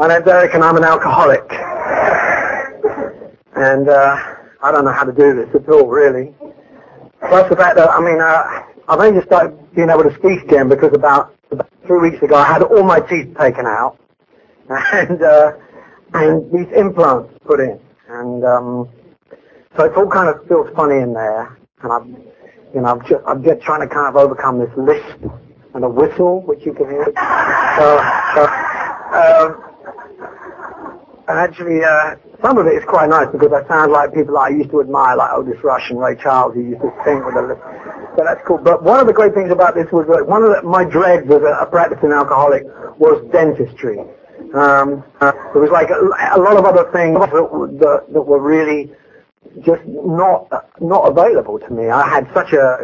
My name's Eric and I'm an alcoholic. And uh, I don't know how to do this at all, really. Plus the fact that, I mean, uh, I've only just started being able to speak again because about, about three weeks ago I had all my teeth taken out and uh, and these implants put in. And um, so it all kind of feels funny in there. And I'm, you know, I'm just, I'm just trying to kind of overcome this lisp and a whistle, which you can hear. So, so um, actually, uh, some of it is quite nice because I sound like people that I used to admire, like Otis Rush and Ray Charles, who used to sing with a lisp. So that's cool. But one of the great things about this was that one of the, my dreads as a, a practicing alcoholic was dentistry. Um, uh, there was like a, a, lot of other things that, that, that were really just not not available to me. I had such a,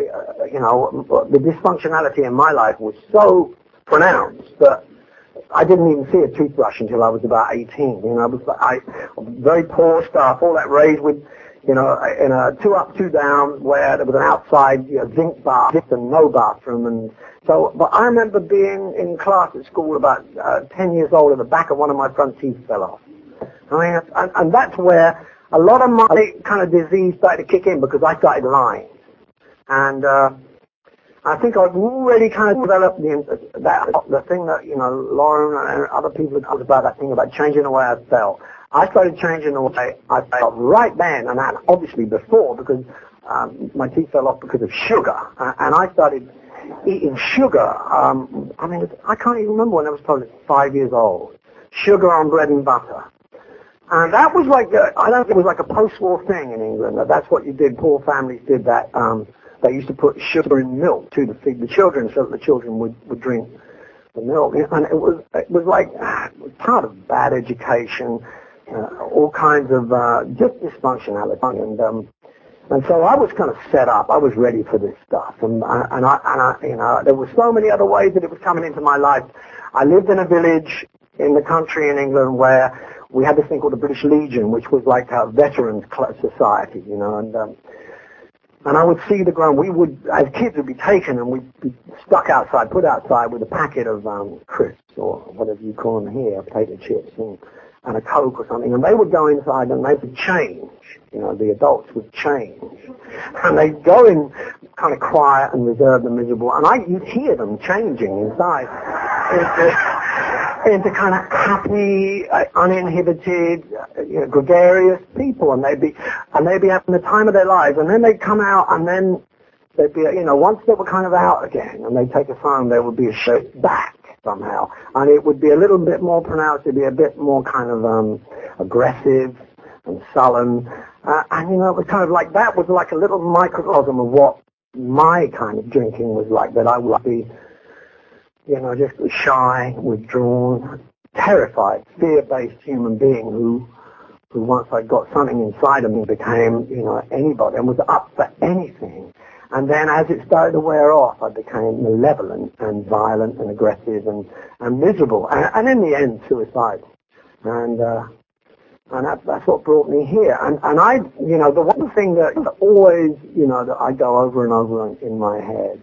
you know, the dysfunctionality in my life was so pronounced that I didn't even see a toothbrush until I was about 18. You know, I was I, very poor stuff, all that raised with, you know, in a two up, two down, where there was an outside you know, zinc bath and no bathroom, and so. But I remember being in class at school about uh, 10 years old, and the back of one of my front teeth fell off. I mean, and, and that's where a lot of my kind of disease started to kick in because I started lying. And uh, I think I've already kind of developed the, that, the thing that, you know, Lauren and other people have talked about, that thing about changing the way I felt. I started changing the way I felt right then, and that obviously before, because um, my teeth fell off because of sugar. Uh, and I started eating sugar. Um, I mean, I can't even remember when I was probably five years old. Sugar on bread and butter. And that was like, a, I don't think it was like a post-war thing in England. That that's what you did. Poor families did that. Um, they used to put sugar in milk to feed the children, so that the children would would drink the milk. And it was it was like it part of bad education, uh, all kinds of uh, just dysfunctionality. And um, and so I was kind of set up. I was ready for this stuff. And I, and I and I you know there were so many other ways that it was coming into my life. I lived in a village in the country in England where we had this thing called the British Legion, which was like a veterans society, you know, and um, and I would see the ground. We would, as kids, would be taken and we'd be stuck outside, put outside with a packet of um, crisps or whatever you call them here, potato chips and, and a Coke or something, and they would go inside and they would change. You know, the adults would change, and they'd go in kind of quiet and reserved and miserable, and I, you'd hear them changing inside. Into into kind of happy, uh, uninhibited, uh, you know, gregarious people, and they'd be, and they'd be having the time of their lives, and then they'd come out, and then they'd be, you know, once they were kind of out again, and they'd take us home, there would be a shift back somehow, and it would be a little bit more pronounced, it'd be a bit more kind of um, aggressive and sullen, uh, and you know, it was kind of like that was like a little microcosm of what my kind of drinking was like, that I would be you know, just shy, withdrawn, terrified, fear-based human being who, who once I got something inside of me became, you know, anybody and was up for anything. And then as it started to wear off, I became malevolent and violent and aggressive and, and miserable. And, and in the end, suicidal. And, uh, and that, that's what brought me here. And, and I, you know, the one thing that always, you know, that I go over and over in my head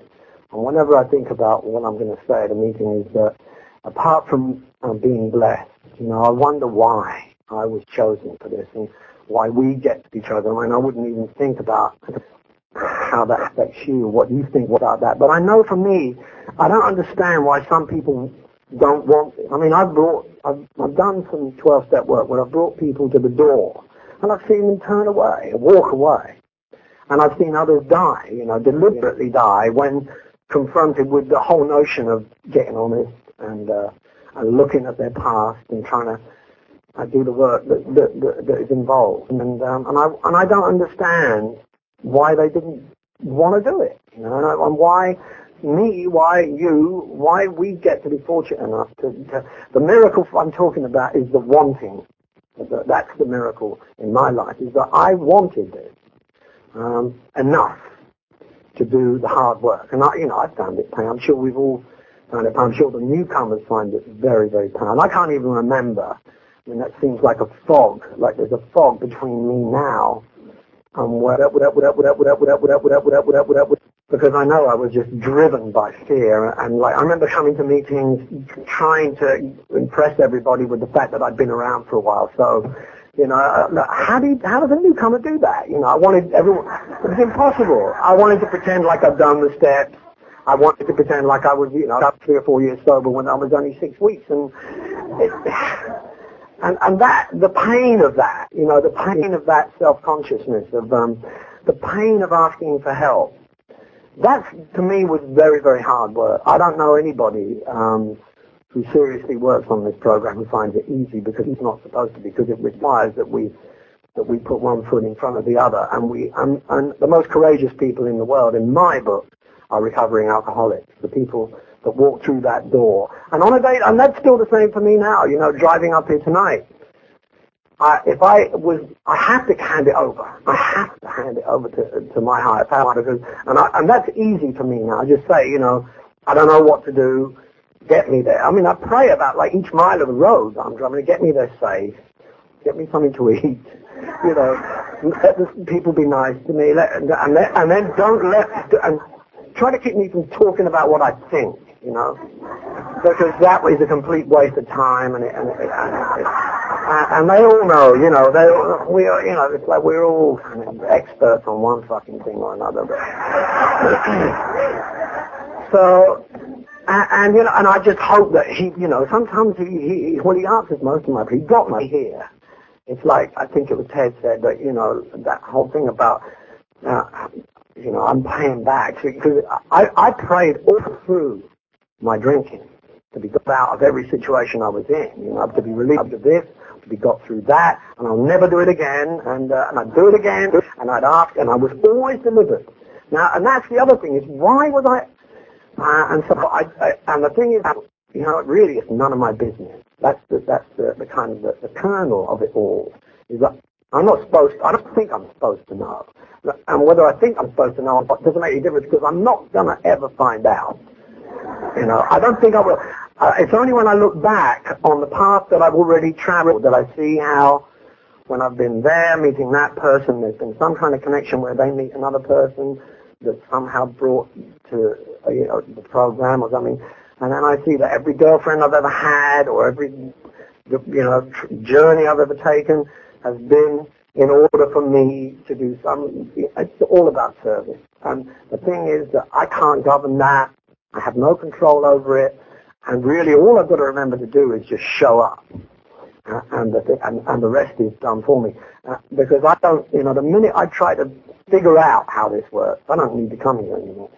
and whenever I think about what I'm going to say at a meeting is that apart from uh, being blessed, you know, I wonder why I was chosen for this and why we get to be chosen. Mean, I wouldn't even think about how that affects you, what you think about that. But I know for me, I don't understand why some people don't want it. I mean, I've brought, I've, I've done some 12-step work where I've brought people to the door and I've seen them turn away walk away. And I've seen others die, you know, deliberately die when confronted with the whole notion of getting honest and, uh, and looking at their past and trying to uh, do the work that, that, that, that is involved. And, um, and, I, and I don't understand why they didn't want to do it. You know, and, I, and why me, why you, why we get to be fortunate enough to, to, the miracle I'm talking about is the wanting. That's the miracle in my life, is that I wanted this um, enough to do the hard work. And I, you know, I found it pain. I'm sure we've all found it pain. I'm sure the newcomers find it very, very pain. I can't even remember. I mean, that seems like a fog. Like there's a fog between me now and what up, what up, what up, what up, what up, what up, what up, what up, what up, what up, what up, because I know I was just driven by fear. And like I remember coming to meetings, trying to impress everybody with the fact that I'd been around for a while. So, you know, uh, how do how does a newcomer do that? You know, I wanted everyone. It was impossible. I wanted to pretend like I'd done the steps. I wanted to pretend like I was, you know, up three or four years sober when I was only six weeks, and and and that the pain of that, you know, the pain of that self consciousness of um, the pain of asking for help that to me was very, very hard work. I don't know anybody um, who seriously works on this program who finds it easy because it's not supposed to be, because it requires that we that we put one foot in front of the other. And we and, and the most courageous people in the world, in my book, are recovering alcoholics. The people that walk through that door. And on a date, and that's still the same for me now. You know, driving up here tonight. I, if I was, I have to hand it over. I have to hand it over to, to my higher power because, and, I, and that's easy for me now. I just say, you know, I don't know what to do. Get me there. I mean, I pray about like each mile of the road I'm driving. Get me there safe. Get me something to eat. You know, let the people be nice to me. Let, and, then, and then don't let and try to keep me from talking about what I think. You know, because that is a complete waste of time, and, it, and, it, and it, and they all know, you know, they we are, you know, it's like we're all kind of experts on one fucking thing or another. so, and, and, you know, and I just hope that he, you know, sometimes he, he well, he answers most of my, he got me here. It's like I think it was Ted said that, you know, that whole thing about, uh, you know, I'm paying back because I, I prayed all through my drinking to be got out of every situation I was in, you know, to be relieved of this, we got through that, and I'll never do it again, and, uh, and I'd do it again, and I'd ask, and I was always delivered. Now, and that's the other thing is, why was I, uh, and so I, I, and the thing is, you know, it really is none of my business. That's the, that's the, the kind of the, the kernel of it all. Is that I'm not supposed, I don't think I'm supposed to know. And whether I think I'm supposed to know or not doesn't make any difference because I'm not going to ever find out. You know, I don't think I will. Uh, it's only when I look back on the path that I've already traveled that I see how when I've been there meeting that person, there's been some kind of connection where they meet another person that somehow brought to uh, you know, the program or something. And then I see that every girlfriend I've ever had or every you know journey I've ever taken has been in order for me to do some. It's all about service. And the thing is that I can't govern that. I have no control over it. And really all I've got to remember to do is just show up. Uh, and, the th- and, and the rest is done for me. Uh, because I don't, you know, the minute I try to figure out how this works, I don't need to come here anymore.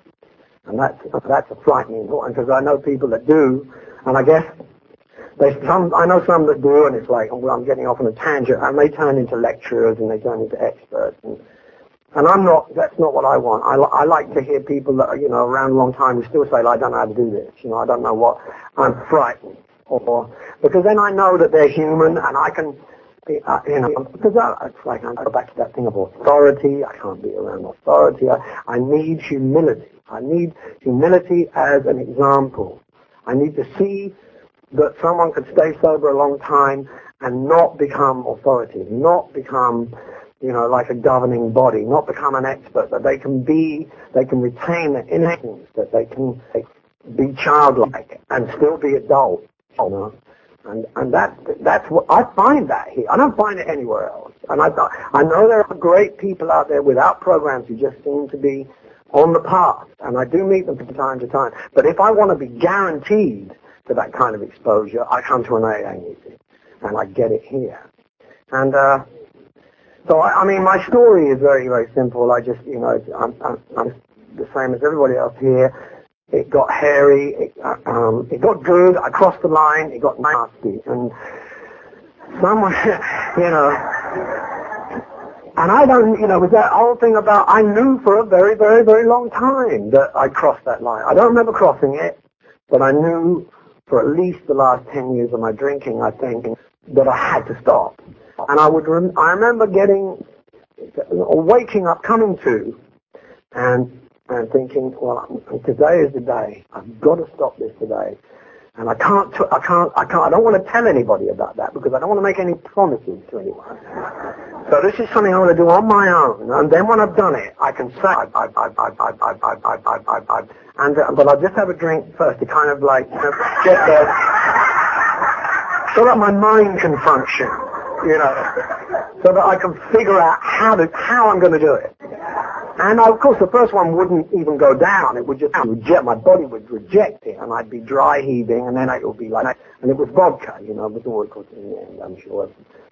And that's, that's a frightening thought, because I know people that do, and I guess they some, I know some that do, and it's like, well, I'm getting off on a tangent, and they turn into lecturers and they turn into experts. And, and I'm not, that's not what I want. I, I like to hear people that are, you know, around a long time who still say, I don't know how to do this. You know, I don't know what, I'm frightened. Or, because then I know that they're human and I can, uh, you know, because I, it's like I go back to that thing of authority. I can't be around authority. I, I need humility. I need humility as an example. I need to see that someone could stay sober a long time and not become authoritative, not become you know, like a governing body, not become an expert, that they can be, they can retain innocence, that they can be childlike and still be adult, you know. And, and that, that's what, I find that here. I don't find it anywhere else. And I, I know there are great people out there without programs who just seem to be on the path. And I do meet them from time to time. But if I want to be guaranteed to that kind of exposure, I come to an AA meeting. And I get it here. And, uh, so, I, I mean, my story is very, very simple. I just, you know, I'm, I'm, I'm the same as everybody else here. It got hairy. It, uh, um, it got good. I crossed the line. It got nasty. And someone, you know, and I don't, you know, with that whole thing about, I knew for a very, very, very long time that I crossed that line. I don't remember crossing it, but I knew for at least the last 10 years of my drinking, I think, that I had to stop. And I would, rem- I remember getting, waking up, coming to, and and thinking, well, today is the day. I've got to stop this today. And I can't, t- I can't, I can't, I don't want to tell anybody about that because I don't want to make any promises to anyone. So So this is something I want to do on my own, and then when I've done it, I can say, I, I, I, I, I, I, I, I, I, I, I, and uh, but I'll just have a drink first to kind of like you know, get there, so that my mind can function, you know, so that I can figure out how to how I'm going to do it. And of course, the first one wouldn't even go down. It would just reject. My body would reject it, and I'd be dry heaving, and then it would be like, and it was vodka, you know, was all it in the end. I'm sure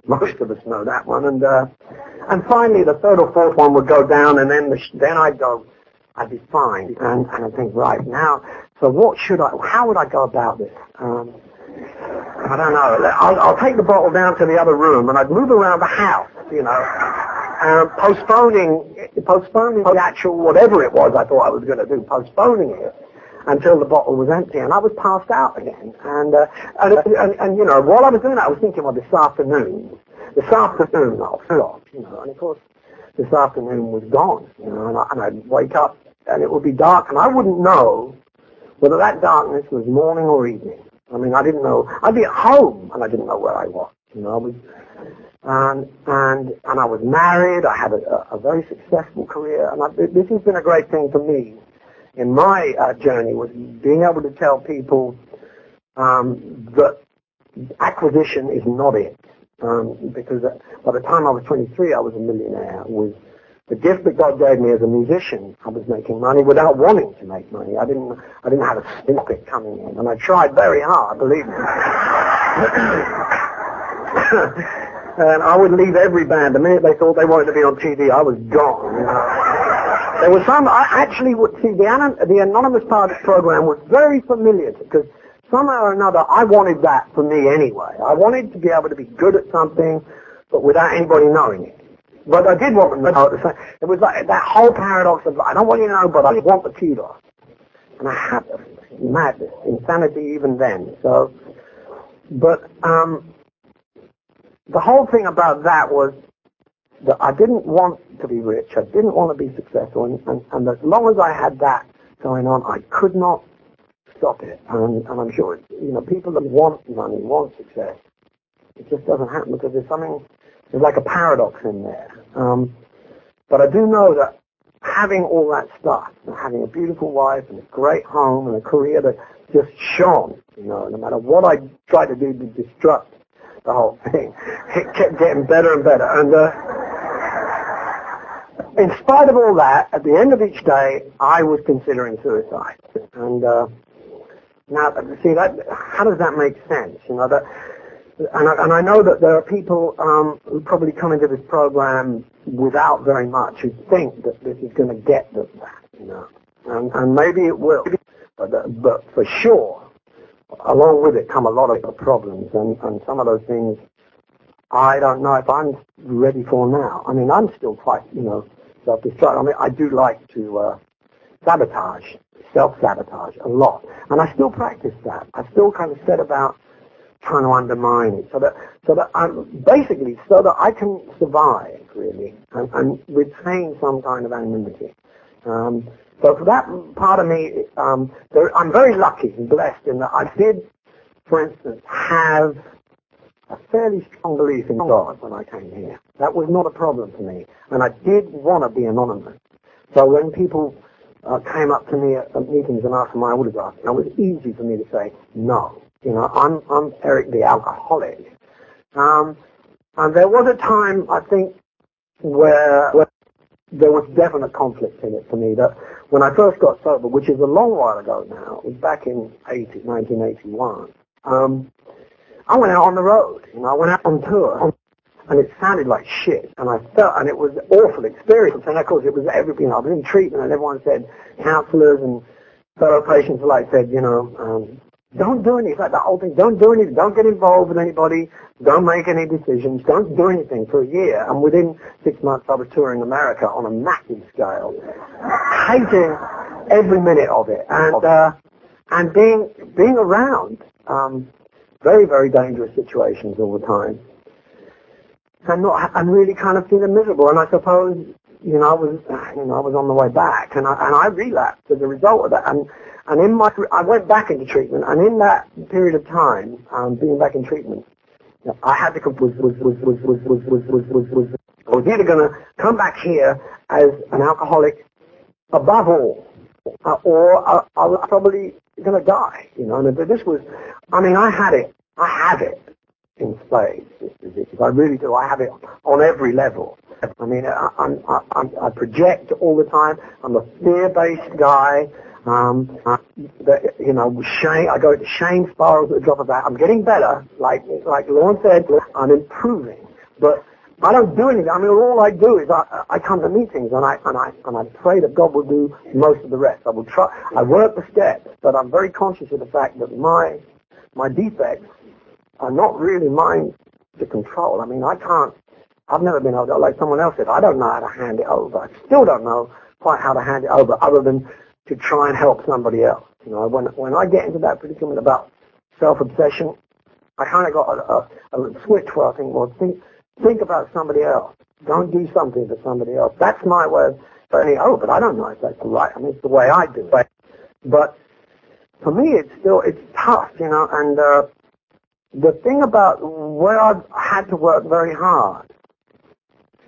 most of us know that one. And uh, and finally, the third or fourth one would go down, and then the, then I'd go, I'd be fine. And and I think, right now, so what should I? How would I go about this? Um, I don't know. I'll, I'll take the bottle down to the other room, and I'd move around the house, you know um, postponing, postponing the actual whatever it was I thought I was going to do, postponing it until the bottle was empty, and I was passed out again. And, uh, and, and, and, you know, while I was doing that, I was thinking, well, this afternoon, this afternoon I'll stop, you know, and of course, this afternoon was gone, you know, and, I, and I'd wake up and it would be dark, and I wouldn't know whether that darkness was morning or evening. I mean, I didn't know. I'd be at home, and I didn't know where I was. You know, I was and and and I was married. I had a, a very successful career, and I, this has been a great thing for me in my uh, journey was being able to tell people um, that acquisition is not it. Um, because by the time I was 23, I was a millionaire with the gift that God gave me as a musician. I was making money without wanting to make money. I didn't, I didn't have a snippet coming in, and I tried very hard, believe me. and I would leave every band. The minute they thought they wanted to be on TV, I was gone. You know? There was some, I actually would see the, the Anonymous Pilot program was very familiar because somehow or another I wanted that for me anyway. I wanted to be able to be good at something, but without anybody knowing it. But I did want them to know the same. It was like that whole paradox of I don't want you to know, but I want the kudos. And I had madness, insanity even then. So, but um, the whole thing about that was that I didn't want to be rich. I didn't want to be successful. And, and, and as long as I had that going on, I could not stop it. And, and I'm sure, you know, people that want money, want success, it just doesn't happen because there's something, there's like a paradox in there. Um, but I do know that having all that stuff, and having a beautiful wife and a great home and a career that just shone, you know, no matter what I tried to do to destruct the whole thing. It kept getting better and better. And uh, in spite of all that, at the end of each day, I was considering suicide. And uh, now, see, that how does that make sense? You know that. And I, and I know that there are people um, who probably come into this program without very much who think that this is going to get them that, you know. And, and maybe it will. But, but for sure, along with it come a lot of problems, and, and some of those things I don't know if I'm ready for now. I mean, I'm still quite, you know, self-destructive. I mean, I do like to uh, sabotage, self-sabotage a lot, and I still practice that. I still kind of set about trying to undermine it, so that so that I'm basically so that I can survive really and, and retain some kind of anonymity. Um, so for that part of me, um, there, I'm very lucky and blessed in that I did, for instance, have a fairly strong belief in God when I came here. That was not a problem for me. And I did want to be anonymous. So when people uh, came up to me at, at meetings and asked for my autograph, it was easy for me to say, no. You know, I'm, I'm Eric the alcoholic. Um, and there was a time, I think, where, where there was definite conflict in it for me that when I first got sober, which is a long while ago now, it was back in 80, 1981, um, I went out on the road. You know, I went out on tour, and it sounded like shit, and I felt, and it was an awful experience. And of course, it was everything. I was in treatment, and everyone said, counselors and fellow patients alike said, you know, um, don't do anything. Like the whole thing. Don't do anything. Don't get involved with anybody. Don't make any decisions. Don't do anything for a year. And within six months, I was touring America on a massive scale, hating every minute of it, and uh, and being being around um, very very dangerous situations all the time, and not and really kind of feeling miserable. And I suppose you know I was you know I was on the way back, and I and I relapsed as a result of that. And and in my, I went back into treatment, and in that period of time, um, being back in treatment, I had to was was was was was was was was was was I was either going to come back here as an alcoholic above all, uh, or I, was probably going to die. You know, and this was, I mean, I had it, I have it in spades. This disease, I really do. I have it on every level. I mean, I, I, I, I project all the time. I'm a fear-based guy. Um, the, you know, shame. I go to shame spirals at the drop of that. I'm getting better, like like Lauren said. I'm improving, but I don't do anything. I mean, all I do is I, I come to meetings and I and I and I pray that God will do most of the rest. I will try. I work the steps, but I'm very conscious of the fact that my my defects are not really mine to control. I mean, I can't. I've never been able to, like someone else said, I don't know how to hand it over. I still don't know quite how to hand it over, other than to try and help somebody else. You know, when when I get into that predicament about self-obsession, I kind of got a, a, a switch where I think, well, think think about somebody else. Don't do something for somebody else. That's my way of saying, oh, but I don't know if that's right. I mean, it's the way I do it. But for me, it's still it's tough, you know. And uh, the thing about where I've had to work very hard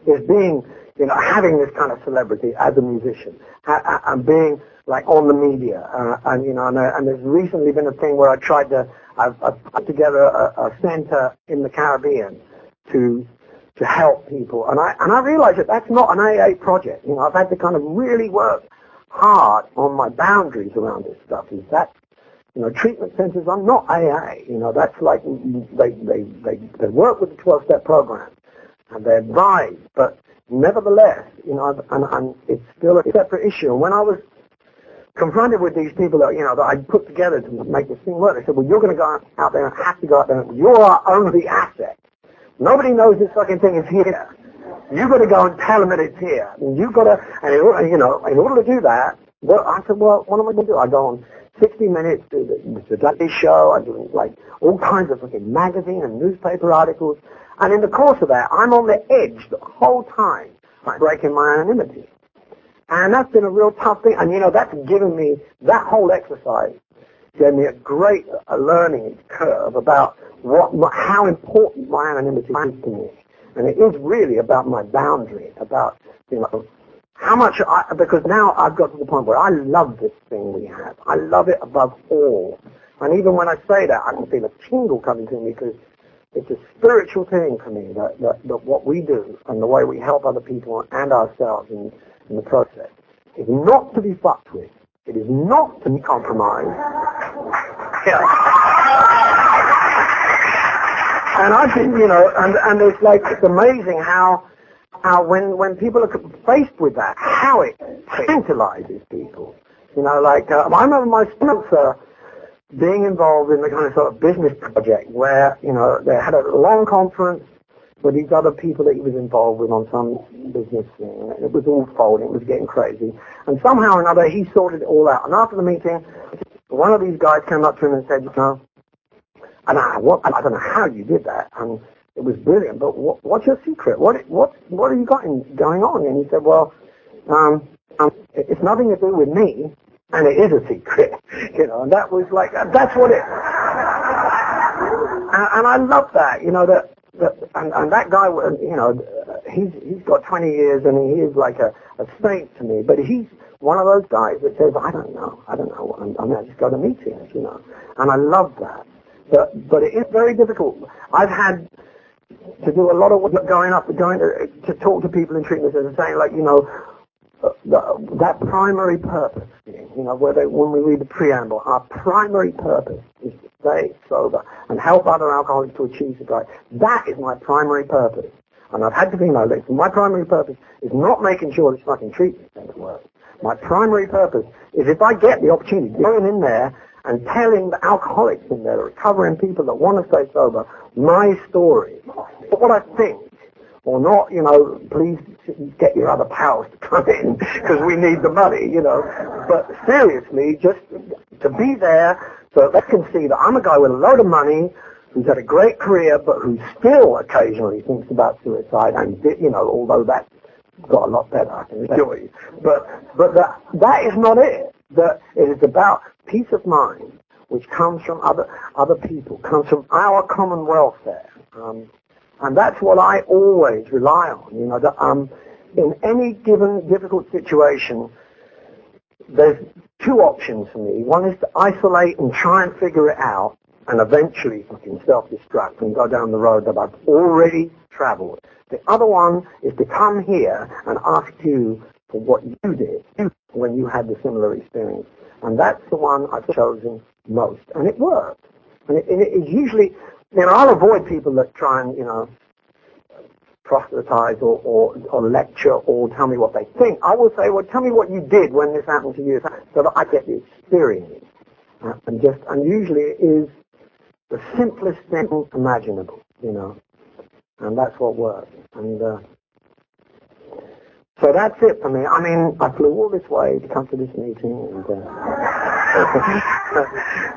is being, you know, having this kind of celebrity as a musician and being like on the media. Uh, and you know, and, uh, and, there's recently been a thing where I tried to, I've, I've put together a, a center in the Caribbean to to help people. And I and I realized that that's not an AA project. You know, I've had to kind of really work hard on my boundaries around this stuff. Is that you know, treatment centers are not AA. You know, that's like they they they, they work with the 12-step program and they advise, but nevertheless, you know, and, and it's still a separate issue. And when I was confronted with these people that, you know, that I put together to make this thing work. They said, well, you're going to go out there and have to go out there. You're our only asset. Nobody knows this fucking thing is here. You've got to go and tell them that it's here. You've got to, and in, you know, in order to do that, well, I said, well, what am I going to do? I go on 60 Minutes, do the, the Dudley Show, I do like all kinds of fucking magazine and newspaper articles. And in the course of that, I'm on the edge the whole time, breaking my anonymity. And that's been a real tough thing. And you know, that's given me, that whole exercise gave me a great a learning curve about what, how important my anonymity is to me. And it is really about my boundary, about, you know, how much I, because now I've got to the point where I love this thing we have. I love it above all. And even when I say that, I can feel a tingle coming to me because it's a spiritual thing for me that, that, that what we do and the way we help other people and ourselves in, in the process is not to be fucked with. It is not to be compromised. Yeah. And I've been, you know, and, and it's like, it's amazing how, how when, when people are faced with that, how it tantalizes people. You know, like, uh, I remember my sponsor being involved in the kind of sort of business project where, you know, they had a long conference with these other people that he was involved with on some business thing. It was all folding. It was getting crazy. And somehow or another, he sorted it all out. And after the meeting, one of these guys came up to him and said, you know, and I, what, I don't know how you did that. And it was brilliant, but what, what's your secret? What, what, what have you got in, going on? And he said, well, um, um, it's nothing to do with me, and it is a secret, you know. And that was like, that's what it. And, I love that, you know, that, and, and that guy, you know, he's he's got 20 years and he is like a, a saint to me. But he's one of those guys that says, I don't know, I don't know. I'm, I mean, I just go to meetings, you know, and I love that. But but it is very difficult. I've had to do a lot of work going up, going to, to talk to people in treatment centers, saying like, you know, uh, the, that primary purpose, you know, where they, when we read the preamble, our primary purpose is stay sober and help other alcoholics to achieve sobriety. That is my primary purpose. And I've had to be no listen. My primary purpose is not making sure this fucking treatment center works. My primary purpose is if I get the opportunity, going in there and telling the alcoholics in there, the recovering people that want to stay sober, my story, but what I think, or not, you know, please get your other pals to come in because we need the money, you know. But seriously, just to be there so they can see that I'm a guy with a load of money who's had a great career but who still occasionally thinks about suicide and, you know, although that's got a lot better, I can assure you. But, but that, that is not it. That it is about peace of mind which comes from other, other people, comes from our common welfare. Um, And that's what I always rely on. You know, that um, in any given difficult situation, there's two options for me. One is to isolate and try and figure it out, and eventually fucking self-destruct and go down the road that I've already traveled. The other one is to come here and ask you for what you did when you had the similar experience. And that's the one I've chosen most. And it worked. And it, it is usually, you know, I'll avoid people that try and, you know, proselytize or, or, or lecture or tell me what they think. I will say, well, tell me what you did when this happened to you so that I get the experience. Uh, and just, and usually it is the simplest thing imaginable, you know. And that's what works. And, uh, so that's it for me. I mean, I flew all this way to come to this meeting, and, uh,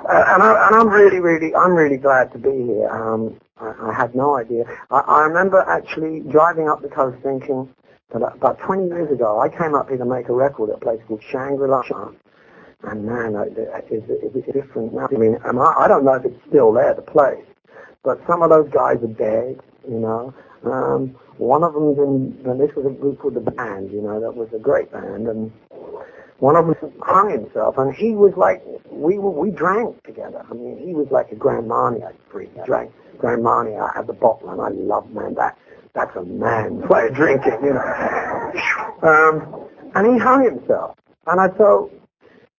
and, I, I'm really, really, I'm really glad to be here. Um, I, had no idea. I, I remember actually driving up the coast thinking that about 20 years ago, I came up here to make a record at a place called Shangri-La. And man, it's, it's different now. I mean, I, I don't know if it's still there, the place. But some of those guys are dead, you know. Um, one of them's in, and this was a group called The Band, you know, that was a great band. And one of them hung himself, and he was like, we we drank together. I mean, he was like a Grand Marnier freak. Drank Grand Marnier. Had the bottle, and I love, man, that, that's a man's way of drinking, you know. Um, and he hung himself. And I thought,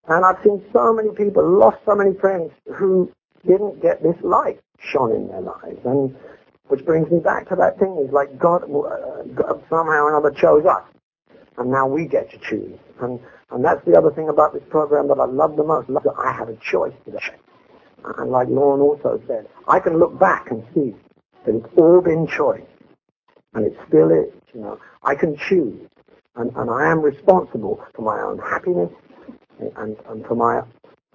and I've seen so many people, lost so many friends who didn't get this light shone in their lives. And which brings me back to that thing, is like God, uh, God somehow or another chose us. And now we get to choose. And and that's the other thing about this program that I love the most. Love that I have a choice today. And like Lauren also said, I can look back and see that it's all been choice. And it still is, you know. I can choose. And, and I am responsible for my own happiness and, and for my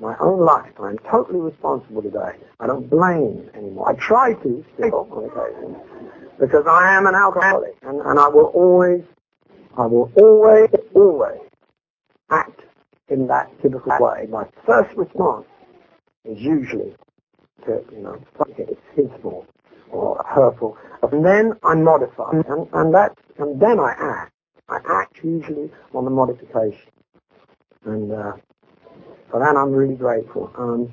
my own life. I'm totally responsible today. I don't blame anymore. I try to still on because I am an alcoholic and, and I will always, I will always, always act in that typical way. My first response is usually to, you know, it's his fault or hurtful. And then I modify, and, and that, and then I act. I act usually on the modification. And uh, for that I'm really grateful. Um,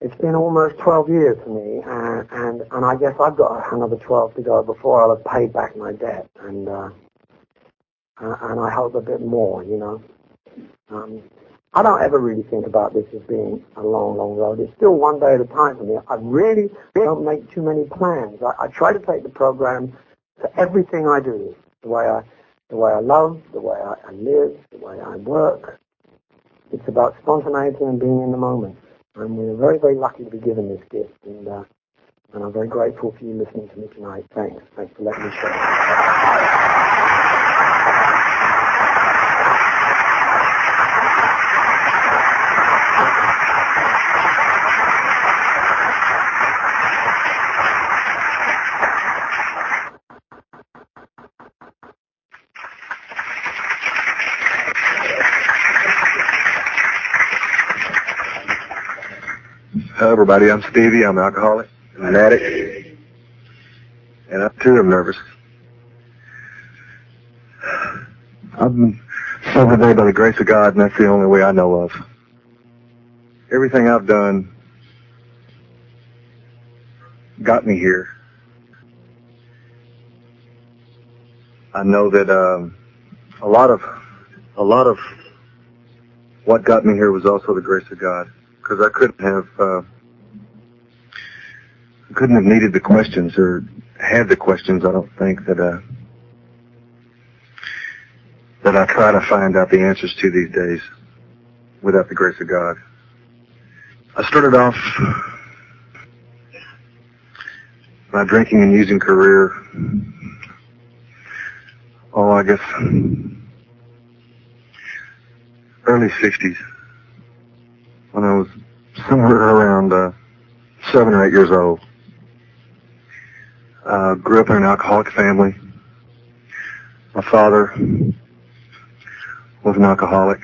it's been almost 12 years for me, uh, and and I guess I've got another 12 to go before I'll have paid back my debt. And uh, and I hope a bit more, you know. Um, I don't ever really think about this as being a long, long road. It's still one day at a time for me. I really don't make too many plans. I, I try to take the program to everything I do, the way I, the way I love, the way I, I live, the way I work. It's about spontaneity and being in the moment. And we're very, very lucky to be given this gift. And, uh, and I'm very grateful for you listening to me tonight. Thanks. Thanks for letting me share. Everybody. I'm Stevie. I'm an alcoholic, an addict, and I too am nervous. I've been sober today by the grace of God, and that's the only way I know of. Everything I've done got me here. I know that um, a lot of a lot of what got me here was also the grace of God, because I couldn't have uh, couldn't have needed the questions or had the questions. I don't think that uh, that I try to find out the answers to these days without the grace of God. I started off my drinking and using career. Oh, I guess early '60s when I was somewhere around uh, seven or eight years old. Uh, grew up in an alcoholic family. My father was an alcoholic,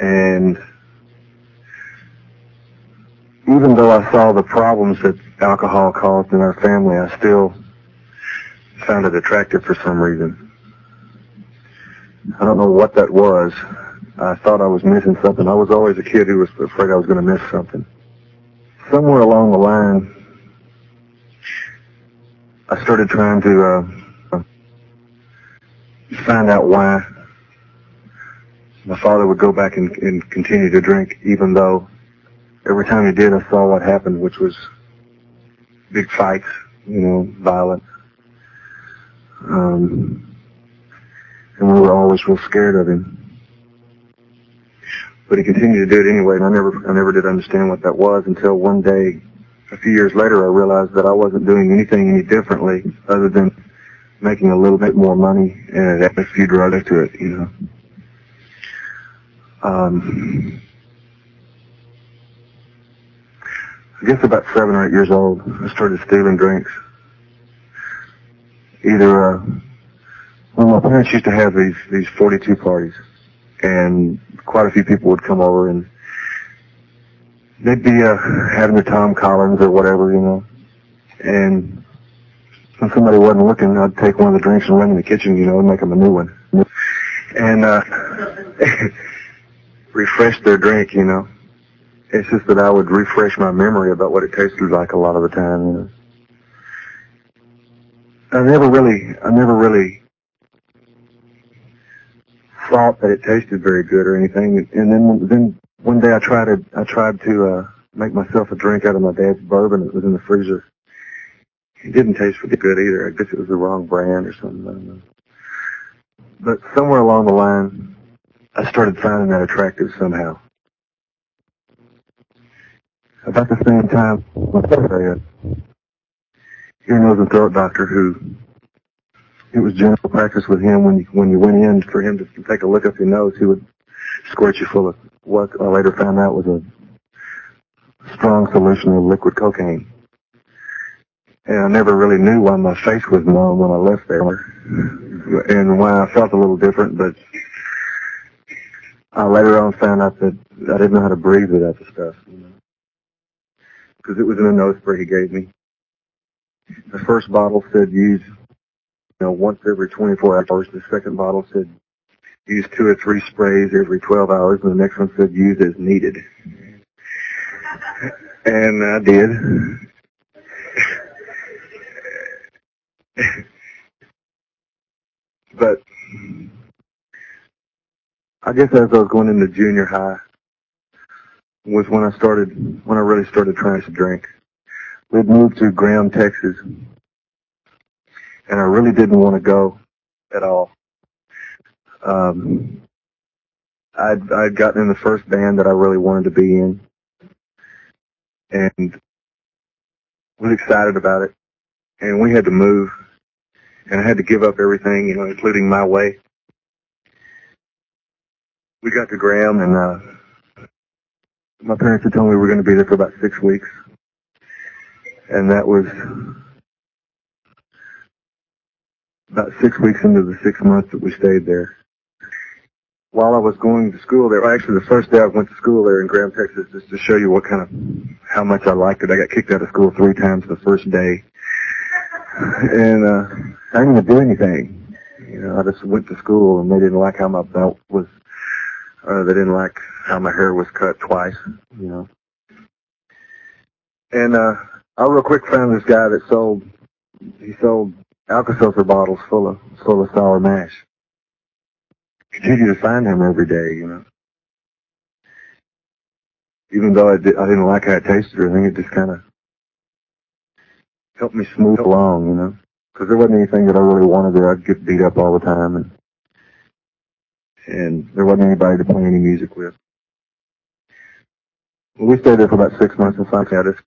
and even though I saw the problems that alcohol caused in our family, I still found it attractive for some reason. I don't know what that was. I thought I was missing something. I was always a kid who was afraid I was going to miss something. Somewhere along the line, I started trying to uh, find out why my father would go back and, and continue to drink, even though every time he did, I saw what happened, which was big fights, you know, violence. Um, and we were always real scared of him. But he continued to do it anyway, and I never, I never did understand what that was until one day, a few years later, I realized that I wasn't doing anything any differently other than making a little bit more money and add a few drugs to it, you know. Um, I guess about seven or eight years old, I started stealing drinks. Either, uh, well, my parents used to have these, these 42 parties, and quite a few people would come over and they'd be, uh, having their Tom Collins or whatever, you know, and when somebody wasn't looking, I'd take one of the drinks and run in the kitchen, you know, and make them a new one. And, uh, refresh their drink, you know. It's just that I would refresh my memory about what it tasted like a lot of the time, you know. I never really, I never really thought that it tasted very good or anything. And then, then one day I tried to, I tried to, uh, make myself a drink out of my dad's bourbon that was in the freezer. It didn't taste really good either. I guess it was the wrong brand or something. But somewhere along the line, I started finding that attractive somehow. About the same time, a ear, nose, and throat doctor who it was general practice with him when you when you went in for him to take a look up your nose, he would squirt you full of what I later found out was a strong solution of liquid cocaine. And I never really knew why my face was numb when I left there, and why I felt a little different. But I later on found out that I didn't know how to breathe without the stuff, you know, because it was in a nose spray he gave me. The first bottle said use, you know, once every 24 hours. The second bottle said use two or three sprays every 12 hours, and the next one said use as needed. And I did. but I guess as I was going into junior high was when I started, when I really started trying to drink. We'd moved to Graham, Texas, and I really didn't want to go at all. Um, I'd, I'd gotten in the first band that I really wanted to be in, and was excited about it. And we had to move, and I had to give up everything, you know, including my way we got to Graham, and uh, my parents had told me we were going to be there for about six weeks, and that was about six weeks into the six months that we stayed there. While I was going to school there, actually the first day I went to school there in Graham, Texas, just to show you what kind of, how much I liked it. I got kicked out of school three times the first day. And, uh, I didn't even do anything. You know, I just went to school and they didn't like how my belt was uh, they didn't like how my hair was cut twice, you know. And uh, I real quick found this guy that sold he sold Alka-Seltzer bottles full of full of sour mash. Continued to find him every day, you know. Even though I, did, I didn't like how it tasted or anything, it just kind of helped me smooth along, you know. Because there wasn't anything that I really wanted there. I'd get beat up all the time, and and there wasn't anybody to play any music with. Well, we stayed there for about six months, and finally I just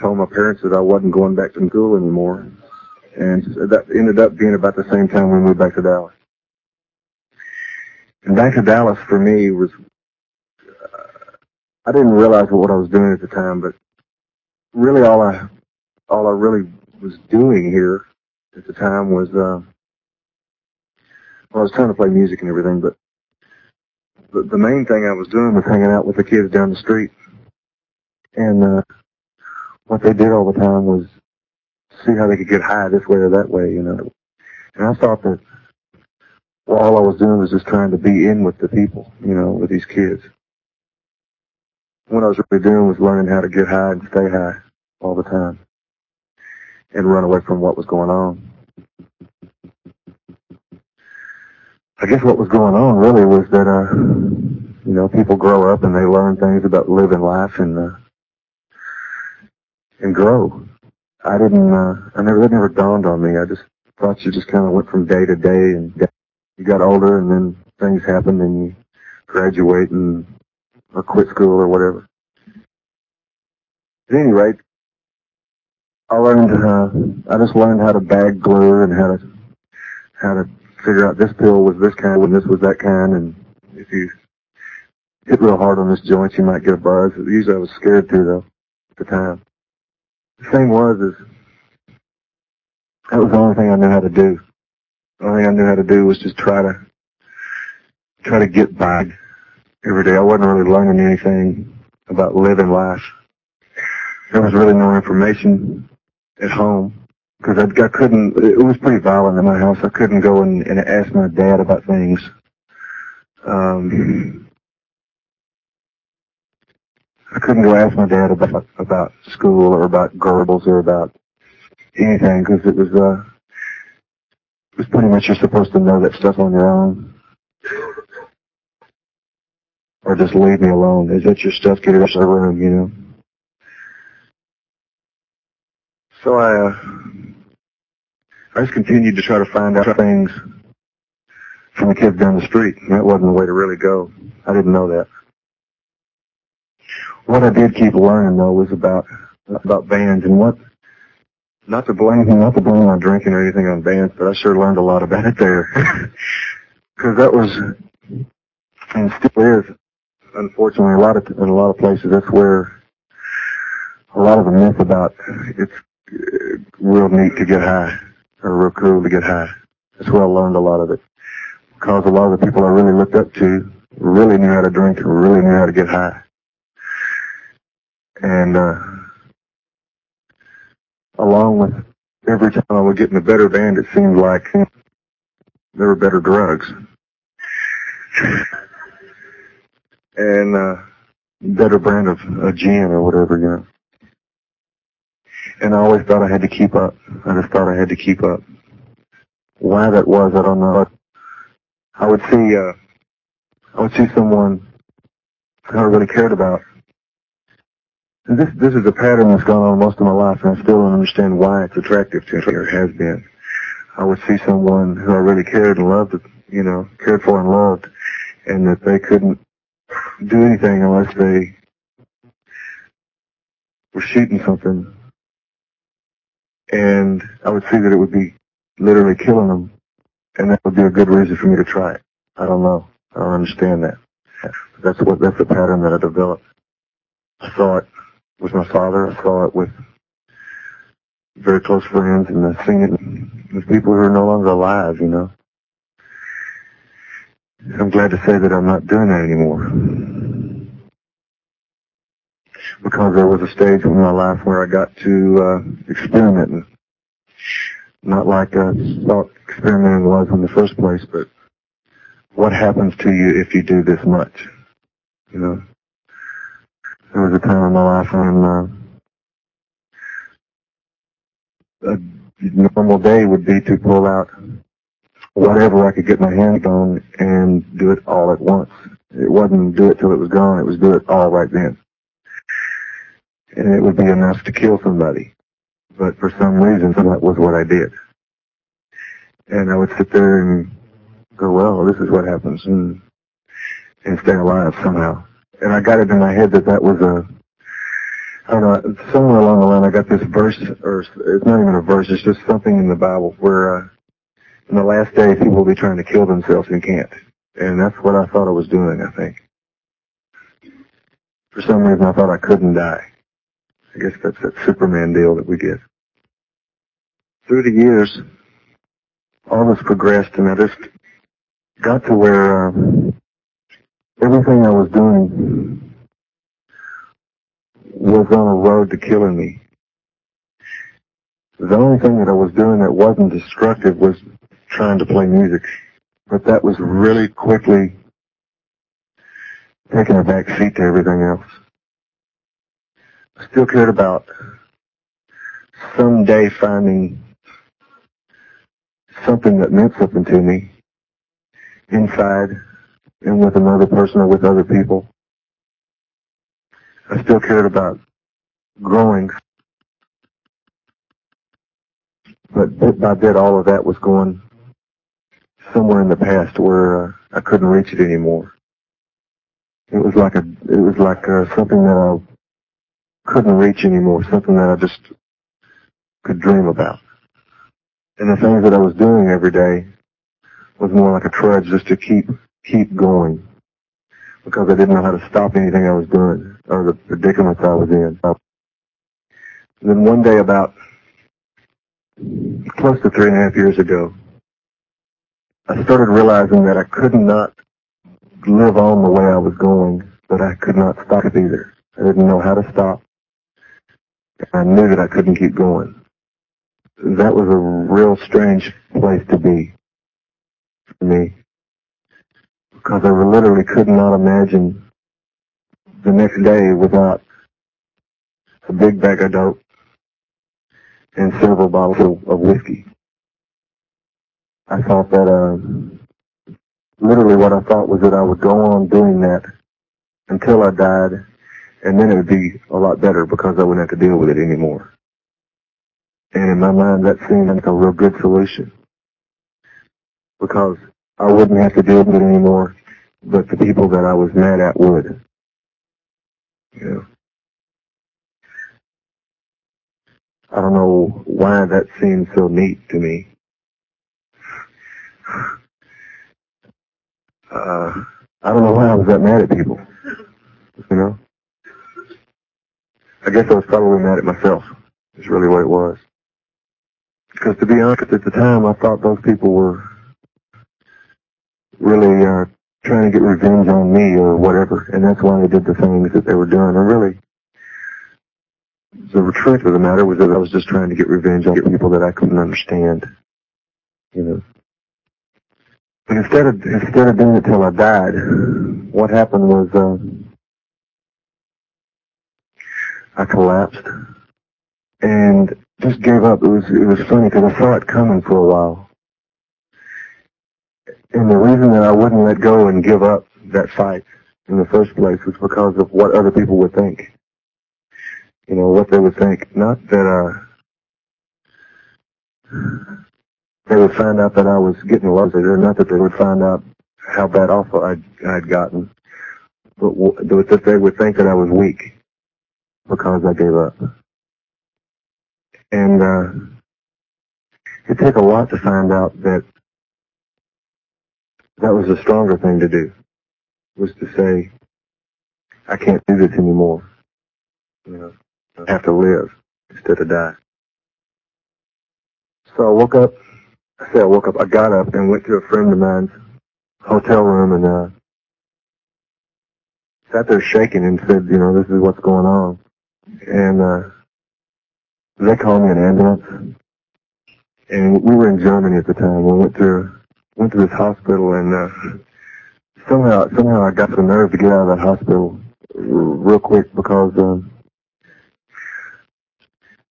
told my parents that I wasn't going back to school anymore, and that ended up being about the same time we moved back to Dallas. Back to Dallas for me was, uh, I didn't realize what I was doing at the time, but really all I, all I really was doing here at the time was, uh, well, I was trying to play music and everything, but the, the main thing I was doing was hanging out with the kids down the street. And uh, what they did all the time was see how they could get high this way or that way, you know. And I thought that well, all I was doing was just trying to be in with the people, you know, with these kids. What I was really doing was learning how to get high and stay high all the time and run away from what was going on. I guess what was going on really was that, uh, you know, people grow up and they learn things about living life and, uh, and grow. I didn't, uh, I never, that never dawned on me. I just thought you just kind of went from day to day and you got older and then things happened and you graduate and, or quit school or whatever. At any rate, I learned, uh, I just learned how to bag glue and how to, how to figure out this pill was this kind and this was that kind and if you hit real hard on this joint you might get a buzz. Usually I was scared to though at the time. The thing was is that was the only thing I knew how to do. Thing I knew how to do was just try to try to get by every day. I wasn't really learning anything about living life. There was really no information at home because I, I couldn't. It was pretty violent in my house. I couldn't go and, and ask my dad about things. Um, I couldn't go ask my dad about about school or about Goebbels or about anything because it was uh pretty much you're supposed to know that stuff on your own. Or just leave me alone. Is that your stuff? Get it out of the room, you know. So I uh I just continued to try to find out things from the kids down the street. That wasn't the way to really go. I didn't know that. What I did keep learning though was about about bands and what not to blame not to blame on drinking or anything on bands, but I sure learned a lot about it there. Because that was and still is unfortunately a lot of in a lot of places that's where a lot of the myth about it's real neat to get high or real cool to get high. That's where I learned a lot of it. Because a lot of the people I really looked up to really knew how to drink and really knew how to get high. And uh, along with every time I would get in a better band, it seemed like there were better drugs. and uh, better brand of a gin or whatever, you know. And I always thought I had to keep up. I just thought I had to keep up. Why that was, I don't know. I would see, uh, I would see someone I really cared about this this is a pattern that's gone on most of my life, and I still don't understand why it's attractive to me or has been. I would see someone who I really cared and loved, you know, cared for and loved, and that they couldn't do anything unless they were shooting something. And I would see that it would be literally killing them, and that would be a good reason for me to try it. I don't know. I don't understand that. That's what that's the pattern that I developed. I saw it with my father. I saw it with very close friends, and I've it with people who are no longer alive, you know. I'm glad to say that I'm not doing that anymore. Because there was a stage in my life where I got to uh, experimenting. Not like I thought experimenting was in the first place, but what happens to you if you do this much? You know? There was a time in my life when uh, a normal day would be to pull out whatever I could get my hands on and do it all at once. It wasn't do it till it was gone. It was do it all right then. And it would be enough to kill somebody. But for some reason, that was what I did. And I would sit there and go, well, this is what happens, and and stay alive somehow and I got it in my head that that was a, I don't know, somewhere along the line I got this verse, or it's not even a verse, it's just something in the Bible where uh, in the last days people will be trying to kill themselves and can't. And that's what I thought I was doing, I think. For some reason I thought I couldn't die. I guess that's that Superman deal that we get. Through the years, all this progressed and I just got to where um, everything I was doing was on a road to killing me. The only thing that I was doing that wasn't destructive was trying to play music. But that was really quickly taking a back seat to everything else. I still cared about someday finding something that meant something to me inside and with another person or with other people. I still cared about growing. But bit by bit, all of that was going somewhere in the past where uh, I couldn't reach it anymore. It was like a, it was like uh, something that I couldn't reach anymore, something that I just could dream about. And the things that I was doing every day was more like a trudge just to keep, keep going. Because I didn't know how to stop anything I was doing, or the predicaments I was in. Then one day about close to three and a half years ago, I started realizing that I could not live on the way I was going, but I could not stop it either. I didn't know how to stop. I knew that I couldn't keep going. That was a real strange place to be for me. Because I literally could not imagine the next day without a big bag of dope and several bottles of, of whiskey. I thought that, uh, literally what I thought was that I would go on doing that until I died, and then it would be a lot better because I wouldn't have to deal with it anymore. And in my mind, that seemed like a real good solution because I wouldn't have to deal with it anymore, but the people that I was mad at would. Know. I don't know why that seemed so neat to me. Uh, I don't know why I was that mad at people. You know? I guess I was probably mad at myself. Is really what it was. Because to be honest, at the time, I thought those people were really uh, trying to get revenge on me or whatever, and that's why they did the things that they were doing. And really, the truth of the matter was that I was just trying to get revenge on people that I couldn't understand. You know. But instead of instead of doing it till I died, what happened was uh, I collapsed and just gave up. It was it was funny because I saw it coming for a while, and the reason that I wouldn't let go and give up that fight in the first place was because of what other people would think. You know what they would think. Not that uh, they would find out that I was getting lost, or not that they would find out how bad off I'd, I'd gotten, but w- that they would think that I was weak because I gave up. And uh, it took a lot to find out that that was a stronger thing to do, was to say, I can't do this anymore. You know, I have to live instead of die. So I woke up, I say I woke up, I got up and went to a friend of mine's hotel room and uh, sat there shaking and said, you know, this is what's going on. And uh, they called me an ambulance. And we were in Germany at the time. We went to went to this hospital and uh, somehow somehow I got the nerve to get out of that hospital real quick because um,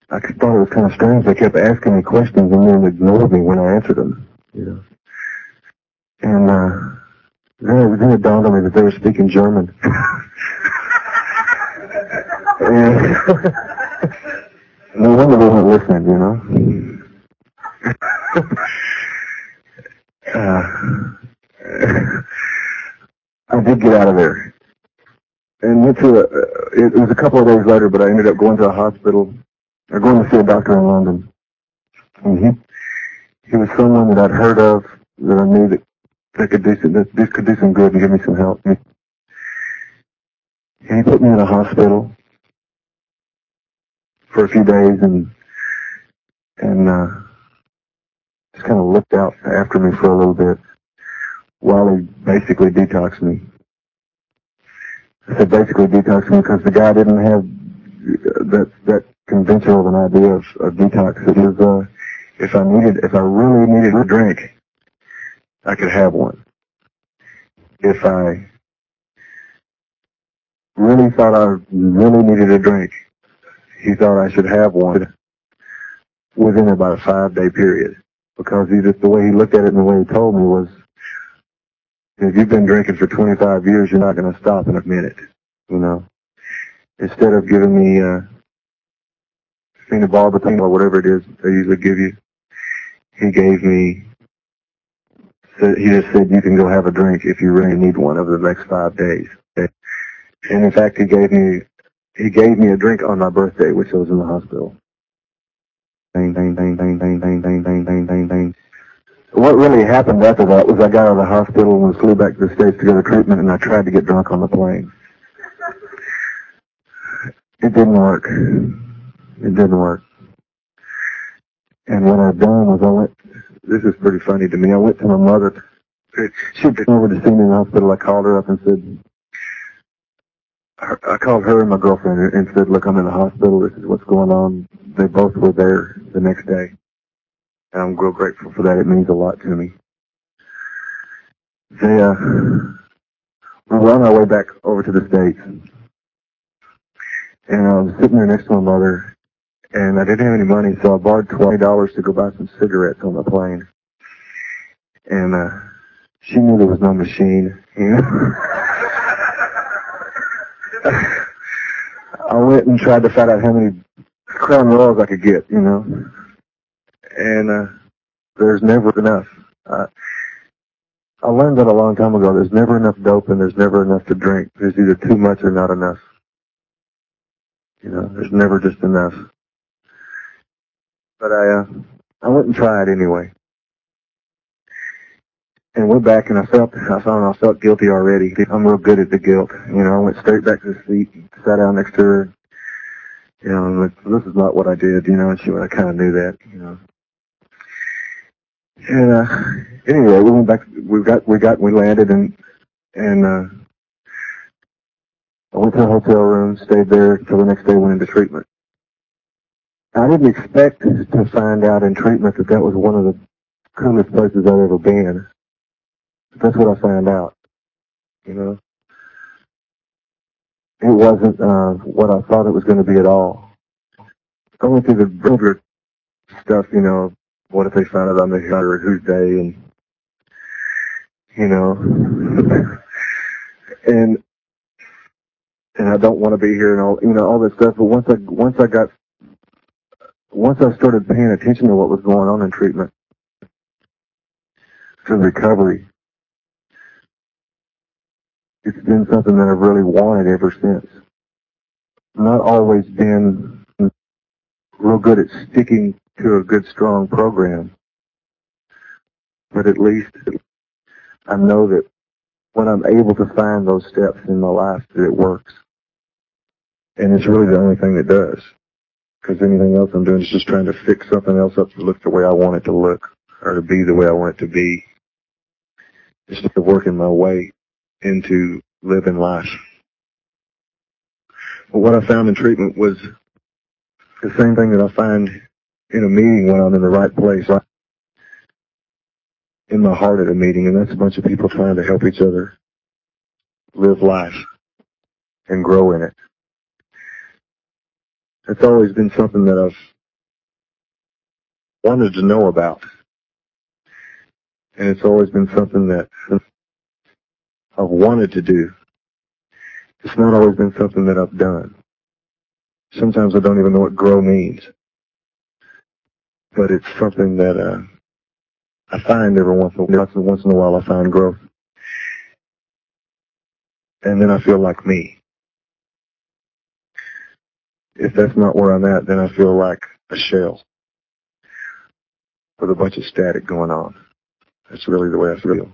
I thought it was kind of strange. They kept asking me questions and then ignored me when I answered them. You know. And uh, then, then it dawned on me that they were speaking German. no wonder they weren't listening, you know. uh, I did get out of there. And went to a, it was a couple of days later, but I ended up going to a hospital, or going to see a doctor in London. And he, he was someone that I'd heard of, that I knew that, that could do some, that this could do some good and give me some help. And he put me in a hospital for a few days and, and, uh, just kind of looked out after me for a little bit while he basically detoxed me. I said basically detoxed me because the guy didn't have that that conventional of an idea of, of detox. It is uh, if I needed, if I really needed a drink, I could have one. If I really thought I really needed a drink, he thought I should have one within about a five day period. Because he just, the way he looked at it and the way he told me was, if you've been drinking for 25 years, you're not going to stop in a minute, you know. Instead of giving me, uh, phenobarbital or whatever it is they usually give you, he gave me, he just said you can go have a drink if you really need one over the next five days. And in fact, he gave me, he gave me a drink on my birthday, which I was in the hospital. Ding, ding, ding, ding, ding, ding, ding, ding, ding, ding, ding. What really happened after that was I got out of the hospital and flew back to the States to go to treatment and I tried to get drunk on the plane. It didn't work. It didn't work. And what I've done was I went, this is pretty funny to me, I went to my mother. She'd been over to see me in the hospital. I called her up and said, I called her and my girlfriend and said, look, I'm in the hospital. This is what's going on. They both were there the next day. And I'm real grateful for that. It means a lot to me. They, uh, we were on our way back over to the States. And I was sitting there next to my mother and I didn't have any money, so I borrowed $20 to go buy some cigarettes on the plane. And, uh, she knew there was no machine, you know. I went and tried to find out how many crown royals I could get, you know. And uh, there's never enough. Uh, I learned that a long time ago. There's never enough dope and there's never enough to drink. There's either too much or not enough. You know, there's never just enough. But I, uh, I went and tried anyway. And went back and I felt, I found I felt guilty already. I'm real good at the guilt. You know, I went straight back to the seat, sat down next to her. You know, like, this is not what I did, you know, and she, I kind of knew that, you know. And, uh, anyway, we went back, we got, we got, we landed and, and, uh, I went to the hotel room, stayed there till the next day, went into treatment. I didn't expect to find out in treatment that that was one of the coolest places I'd ever been. That's what I found out. You know, it wasn't uh, what I thought it was going to be at all. I went through the builder stuff, you know, what if they found out I'm the hunter at whose day, and you know, and and I don't want to be here and all, you know, all this stuff. But once I once I got once I started paying attention to what was going on in treatment, to recovery, it's been something that I've really wanted ever since. Not always been real good at sticking to a good, strong program. But at least I know that when I'm able to find those steps in my life that it works. And it's really the only thing that does. Because anything else I'm doing is just trying to fix something else up to look the way I want it to look or to be the way I want it to be. Just working my way into living life. But what I found in treatment was the same thing that I find in a meeting when I'm in the right place, right? in my heart at a meeting, and that's a bunch of people trying to help each other live life and grow in it. It's always been something that I've wanted to know about. And it's always been something that I've wanted to do. It's not always been something that I've done. Sometimes I don't even know what grow means. But it's something that uh, I find every once in, once, once in a while I find growth. And then I feel like me. If that's not where I'm at, then I feel like a shell with a bunch of static going on. That's really the way I feel.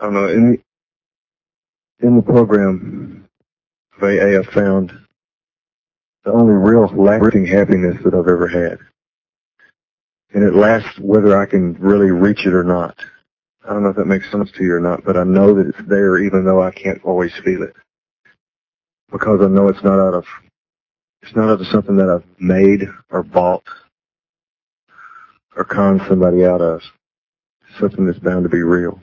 I don't know, in the, in the program of AA, I found the only real lasting happiness that I've ever had. And it lasts whether I can really reach it or not. I don't know if that makes sense to you or not, but I know that it's there even though I can't always feel it. Because I know it's not out of It's not out of something that I've made or bought or conned somebody out of. It's something that's bound to be real.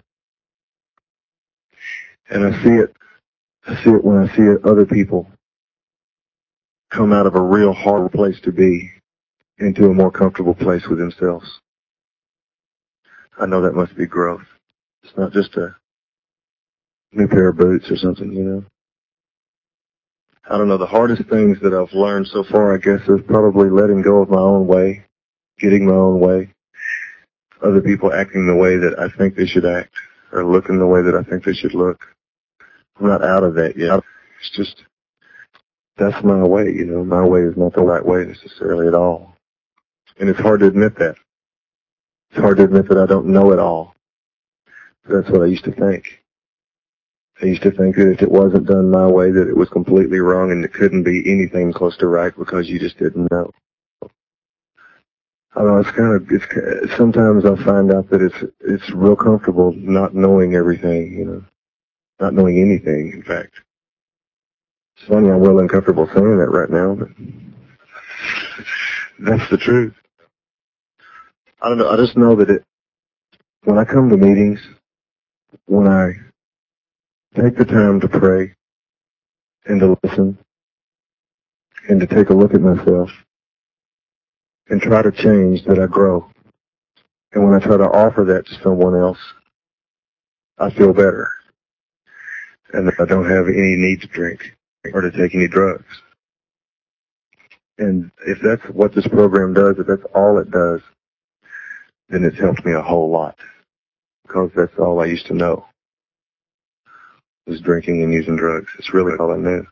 And I see it, I see it when I see it, other people come out of a real hard place to be into a more comfortable place with themselves. I know that must be growth. It's not just a new pair of boots or something, you know. I don't know, the hardest things that I've learned so far, I guess, is probably letting go of my own way, getting my own way, other people acting the way that I think they should act, or looking the way that I think they should look. I'm not out of that yet. It's just, that's my way, you know. My way is not the right way necessarily at all. And it's hard to admit that. It's hard to admit that I don't know it all. That's what I used to think. I used to think that if it wasn't done my way, that it was completely wrong and it couldn't be anything close to right because you just didn't know. I don't know, it's kind of, it's, sometimes I find out that it's, it's real comfortable not knowing everything, you know, not knowing anything, in fact. It's funny, I'm well uncomfortable saying that right now, but that's the truth. I don't know, I just know that it, when I come to meetings, when I take the time to pray and to listen and to take a look at myself and try to change that I grow. And when I try to offer that to someone else, I feel better. And I don't have any need to drink or to take any drugs. And if that's what this program does, if that's all it does, then it's helped me a whole lot because that's all I used to know was drinking and using drugs. It's really all I knew.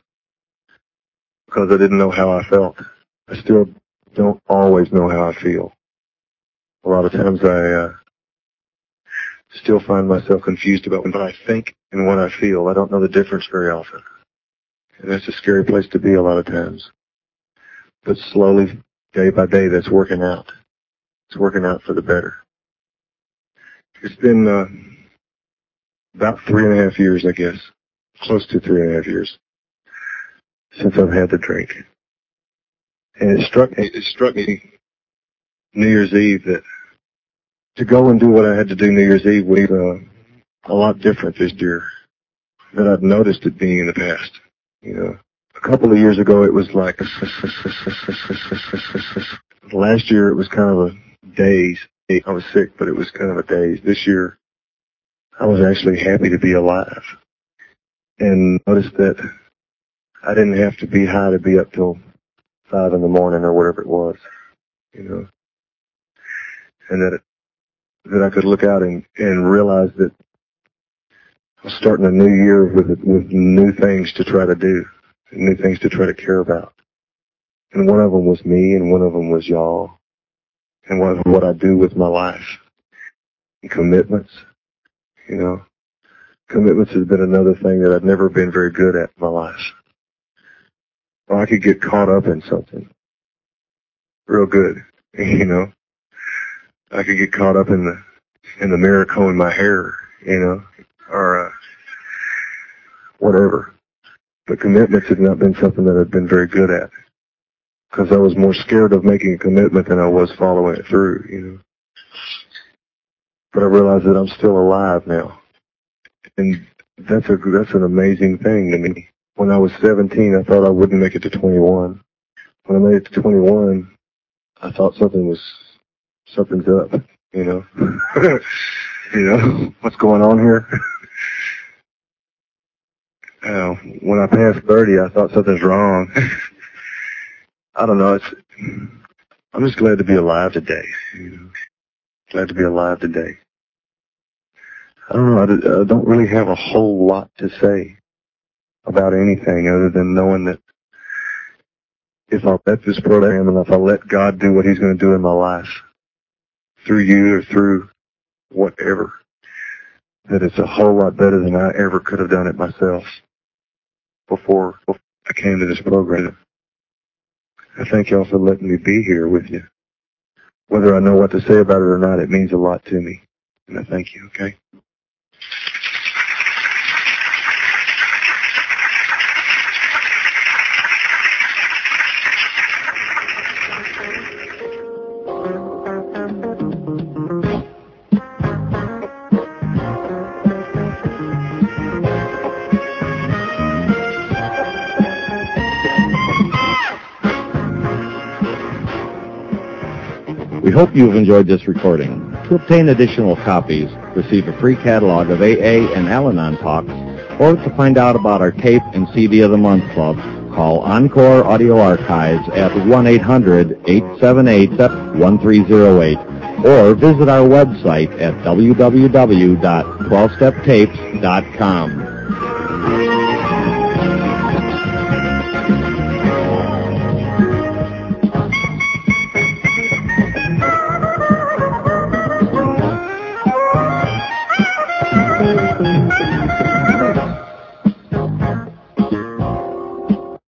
Because I didn't know how I felt. I still don't always know how I feel. A lot of times I uh, still find myself confused about what I think and what I feel. I don't know the difference very often. And that's a scary place to be a lot of times. But slowly, day by day, that's working out. It's working out for the better. It's been uh, about three and a half years, I guess, close to three and a half years since I've had the drink. And it struck me, it struck me New Year's Eve that to go and do what I had to do New Year's Eve was uh, a lot different this year than I'd noticed it being in the past. You know, a couple of years ago it was like last year it was kind of a daze. I was sick, but it was kind of a daze. This year I was actually happy to be alive. And noticed that I didn't have to be high to be up till five in the morning or whatever it was, you know. And that it, that I could look out and, and realize that I was starting a new year with with new things to try to do, new things to try to care about. And one of them was me, and one of them was y'all, and what what I do with my life, and commitments, you know. Commitments has been another thing that I've never been very good at in my life. Or I could get caught up in something real good, you know. I could get caught up in the in the mirror combing my hair, you know, or uh, whatever. But commitments had not been something that I've been very good at because I was more scared of making a commitment than I was following it through, you know. But I realize that I'm still alive now. And that's a that's an amazing thing to me. When I was 17, I thought I wouldn't make it to 21. When I made it to 21, I thought something was something's up. You know, you know what's going on here. uh, when I passed 30, I thought something's wrong. I don't know. It's I'm just glad to be alive today. You know, glad to be alive today. I don't know. I, don't really have a whole lot to say about anything other than knowing that if I let this program and if I let God do what He's going to do in my life through you or through whatever, that it's a whole lot better than I ever could have done it myself before, before I came to this program. I thank y'all for letting me be here with you. Whether I know what to say about it or not, it means a lot to me. And I thank you, okay? Hope you've enjoyed this recording. To obtain additional copies, receive a free catalog of AA and Al-Anon talks, or to find out about our tape and CD of the Month Club, call Encore Audio Archives at 1-800-878-1308 or visit our website at www.12steptapes.com.